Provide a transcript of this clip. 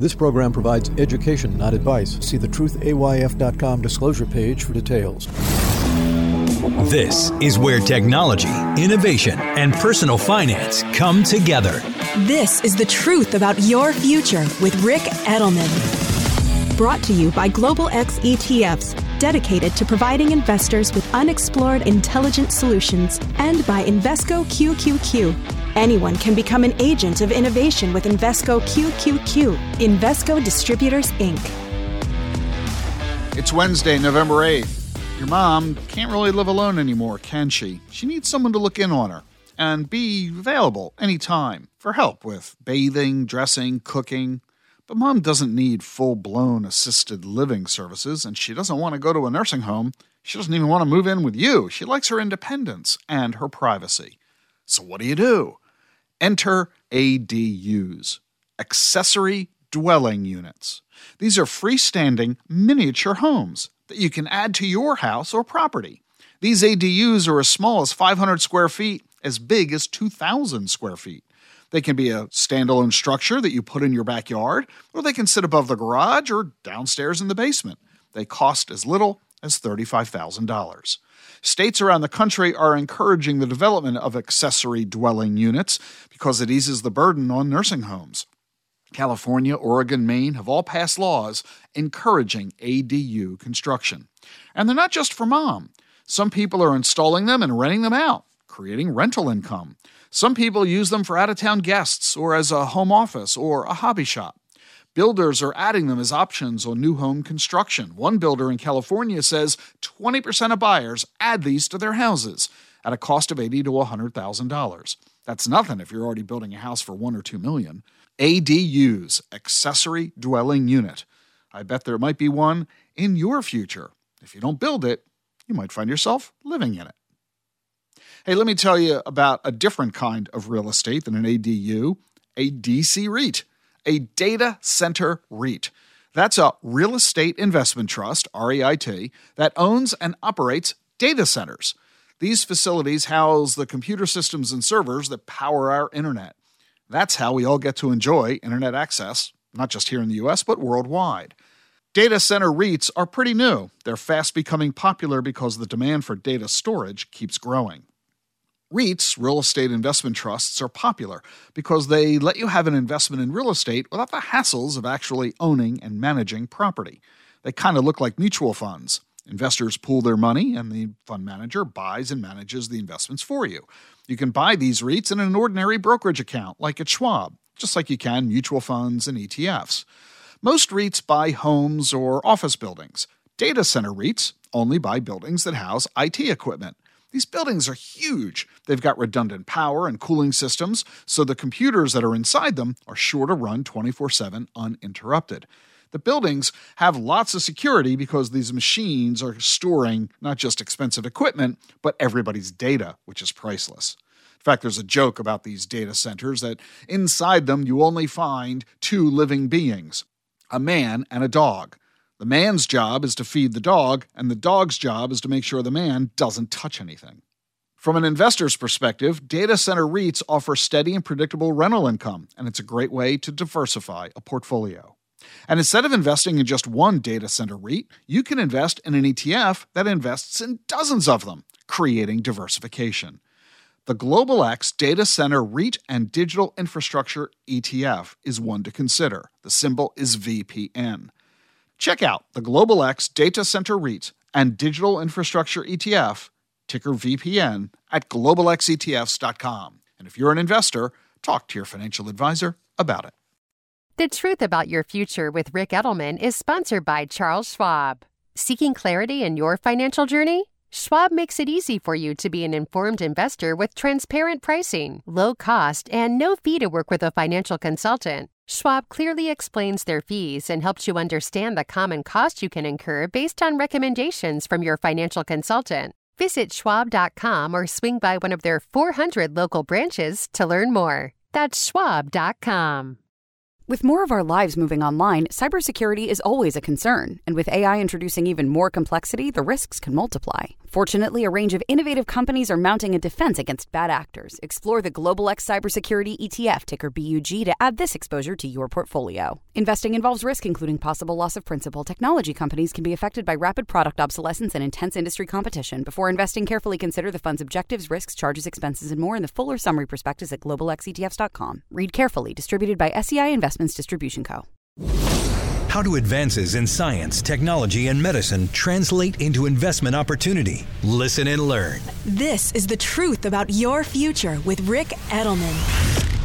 This program provides education, not advice. See the truthayf.com disclosure page for details. This is where technology, innovation, and personal finance come together. This is the truth about your future with Ric Edelman. Brought to you by Global X ETFs, dedicated to providing investors with unexplored intelligent solutions, and by Invesco QQQ. Anyone can become an agent of innovation with Invesco QQQ. Invesco Distributors, Inc. It's Wednesday, November 8th. Your mom can't really live alone anymore, can she? She needs someone to look in on her and be available anytime for help with bathing, dressing, cooking. But mom doesn't need full blown assisted living services, and she doesn't want to go to a nursing home. She doesn't even want to move in with you. She likes her independence and her privacy. So, what do you do? Enter ADUs, accessory dwelling units. These are freestanding miniature homes that you can add to your house or property. These ADUs are as small as 500 square feet, as big as 2,000 square feet. They can be a standalone structure that you put in your backyard, or they can sit above the garage or downstairs in the basement. They cost as little as $35,000. States around the country are encouraging the development of accessory dwelling units because it eases the burden on nursing homes. California, Oregon, Maine have all passed laws encouraging ADU construction. And they're not just for mom. Some people are installing them and renting them out, creating rental income. Some people use them for out of town guests or as a home office or a hobby shop. Builders are adding them as options on new home construction. One builder in California says 20% of buyers add these to their houses at a cost of $80 to $100,000. That's nothing if you're already building a house for 1 or 2 million. ADUs, accessory dwelling unit. I bet there might be one in your future. If you don't build it, you might find yourself living in it. Hey, let me tell you about a different kind of real estate than an ADU a DC REIT, a data center REIT. That's a real estate investment trust, REIT, that owns and operates data centers. These facilities house the computer systems and servers that power our internet. That's how we all get to enjoy internet access, not just here in the US, but worldwide. Data center REITs are pretty new. They're fast becoming popular because the demand for data storage keeps growing. REITs, real estate investment trusts, are popular because they let you have an investment in real estate without the hassles of actually owning and managing property. They kind of look like mutual funds. Investors pool their money, and the fund manager buys and manages the investments for you. You can buy these REITs in an ordinary brokerage account, like at Schwab, just like you can mutual funds and ETFs. Most REITs buy homes or office buildings. Data center REITs only buy buildings that house IT equipment. These buildings are huge. They've got redundant power and cooling systems, so the computers that are inside them are sure to run 24 7 uninterrupted. The buildings have lots of security because these machines are storing not just expensive equipment, but everybody's data, which is priceless. In fact, there's a joke about these data centers that inside them you only find two living beings a man and a dog. The man's job is to feed the dog, and the dog's job is to make sure the man doesn't touch anything. From an investor's perspective, data center REITs offer steady and predictable rental income, and it's a great way to diversify a portfolio. And instead of investing in just one data center REIT, you can invest in an ETF that invests in dozens of them, creating diversification. The Global X Data Center REIT and Digital Infrastructure ETF is one to consider. The symbol is VPN. Check out the Global X Data Center REIT and Digital Infrastructure ETF, ticker VPN, at globalxetfs.com. And if you're an investor, talk to your financial advisor about it. The Truth About Your Future with Ric Edelman is sponsored by Charles Schwab. Seeking clarity in your financial journey? Schwab makes it easy for you to be an informed investor with transparent pricing, low cost, and no fee to work with a financial consultant. Schwab clearly explains their fees and helps you understand the common cost you can incur based on recommendations from your financial consultant. Visit schwab.com or swing by one of their 400 local branches to learn more. That's schwab.com. With more of our lives moving online, cybersecurity is always a concern, and with AI introducing even more complexity, the risks can multiply. Fortunately, a range of innovative companies are mounting a defense against bad actors. Explore the Global X Cybersecurity ETF, ticker BUG, to add this exposure to your portfolio. Investing involves risk, including possible loss of principal. Technology companies can be affected by rapid product obsolescence and intense industry competition. Before investing, carefully consider the fund's objectives, risks, charges, expenses, and more in the fuller summary prospectus at globalxetfs.com. Read carefully. Distributed by SEI Investments Distribution Co. How do advances in science, technology, and medicine translate into investment opportunity? Listen and learn. This is the truth about your future with Ric Edelman.